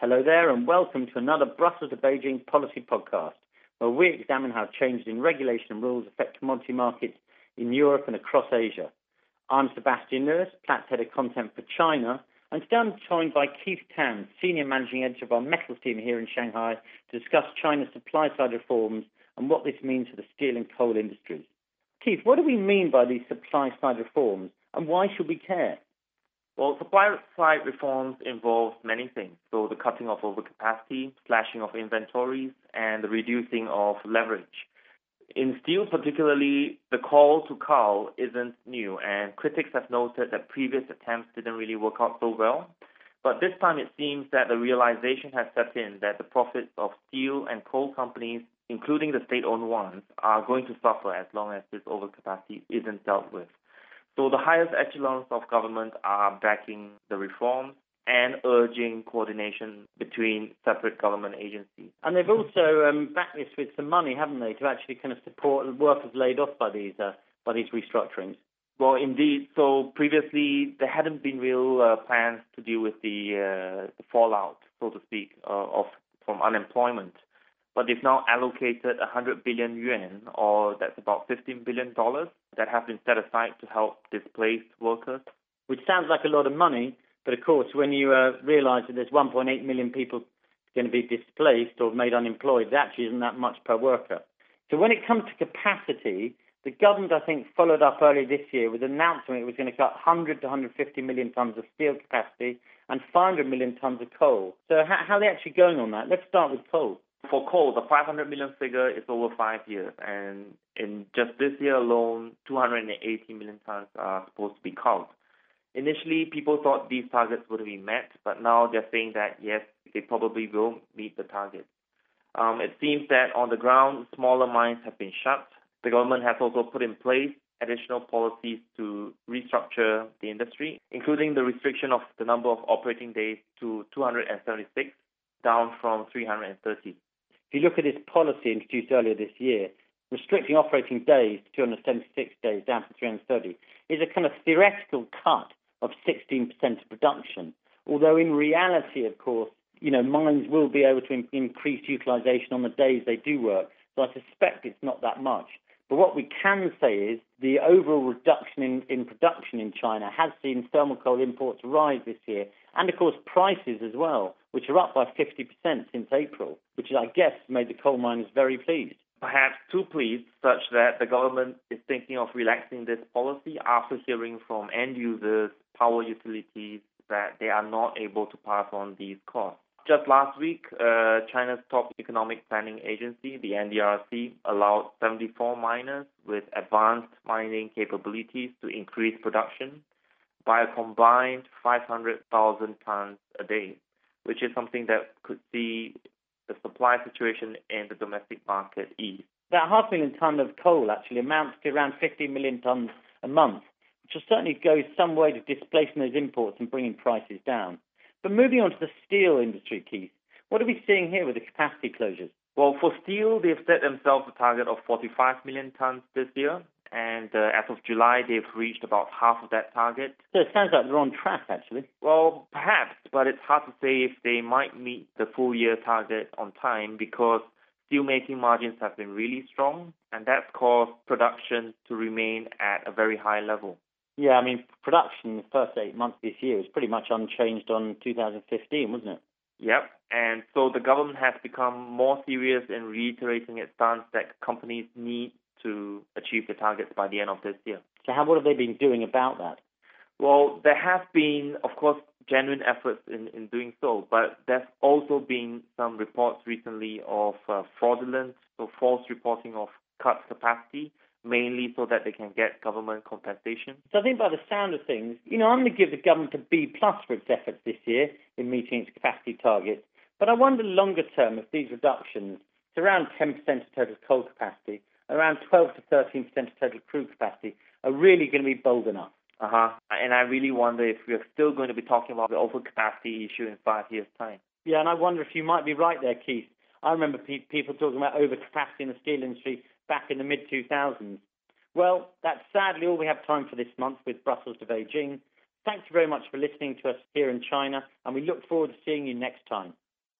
Hello there, and welcome to another Brussels to Beijing policy podcast, where we examine how changes in regulation and rules affect commodity markets in Europe and across Asia. I'm Sebastian Lewis, Platts Head of Content for China, and today I'm joined by Keith Tan, Senior Managing Editor of our metals team here in Shanghai, to discuss China's supply side reforms and what this means for the steel and coal industries. Keith, what do we mean by these supply side reforms, and why should we care? Well, supply side reforms involve many things. So the cutting of overcapacity, slashing of inventories, and the reducing of leverage. In steel, particularly, the call to cull isn't new, and critics have noted that previous attempts didn't really work out so well. But this time it seems that the realization has set in that the profits of steel and coal companies, including the state owned ones, are going to suffer as long as this overcapacity isn't dealt with. So the highest echelons of government are backing the reforms and urging coordination between separate government agencies. And they've also um, backed this with some money, haven't they, to actually kind of support workers laid off by these uh, by these restructurings. Well, indeed. So previously there hadn't been real uh, plans to deal with the, uh, the fallout, so to speak, uh, of from unemployment but they've now allocated 100 billion yuan, or that's about 15 billion dollars, that have been set aside to help displaced workers. Which sounds like a lot of money, but of course, when you uh, realise that there's 1.8 million people going to be displaced or made unemployed, that actually isn't that much per worker. So when it comes to capacity, the government, I think, followed up earlier this year with an announcement it was going to cut 100 to 150 million tonnes of steel capacity and 500 million tonnes of coal. So how, how are they actually going on that? Let's start with coal. For coal, the 500 million figure is over five years, and in just this year alone, 280 million tons are supposed to be culled. Initially, people thought these targets would be met, but now they're saying that yes, they probably will meet the target. Um, it seems that on the ground, smaller mines have been shut. The government has also put in place additional policies to restructure the industry, including the restriction of the number of operating days to 276, down from 330. If you look at this policy introduced earlier this year, restricting operating days to 276 days down to 330 is a kind of theoretical cut of 16% of production. Although in reality, of course, you know, mines will be able to in- increase utilization on the days they do work. So I suspect it's not that much. But what we can say is the overall reduction in, in production in China has seen thermal coal imports rise this year, and of course prices as well, which are up by 50% since April, which I guess made the coal miners very pleased. Perhaps too pleased, such that the government is thinking of relaxing this policy after hearing from end users, power utilities, that they are not able to pass on these costs. Just last week, uh, China's top economic planning agency, the NDRC, allowed 74 miners with advanced mining capabilities to increase production by a combined 500,000 tons a day, which is something that could see the supply situation in the domestic market ease. That half million ton of coal actually amounts to around 50 million tons a month, which will certainly go some way to displacing those imports and bringing prices down. But moving on to the steel industry, Keith, what are we seeing here with the capacity closures? Well, for steel, they've set themselves a target of 45 million tons this year, and uh, as of July, they've reached about half of that target. So it sounds like they're on track, actually. Well, perhaps, but it's hard to say if they might meet the full year target on time because steelmaking margins have been really strong, and that's caused production to remain at a very high level. Yeah, I mean, production in the first eight months this year was pretty much unchanged on 2015, wasn't it? Yep. And so the government has become more serious in reiterating its stance that companies need to achieve the targets by the end of this year. So, how what have they been doing about that? Well, there have been, of course, genuine efforts in, in doing so, but there's also been some reports recently of uh, fraudulent, so false reporting of cut capacity mainly so that they can get government compensation. So I think by the sound of things, you know, I'm going to give the government a B plus for its efforts this year in meeting its capacity targets. But I wonder longer term if these reductions, it's around 10% of total coal capacity, around 12 to 13% of total crude capacity, are really going to be bold enough. Uh huh. And I really wonder if we're still going to be talking about the overcapacity issue in five years' time. Yeah, and I wonder if you might be right there, Keith. I remember pe- people talking about overcapacity in the steel industry back in the mid 2000s. Well, that's sadly all we have time for this month with Brussels to Beijing. Thank you very much for listening to us here in China, and we look forward to seeing you next time.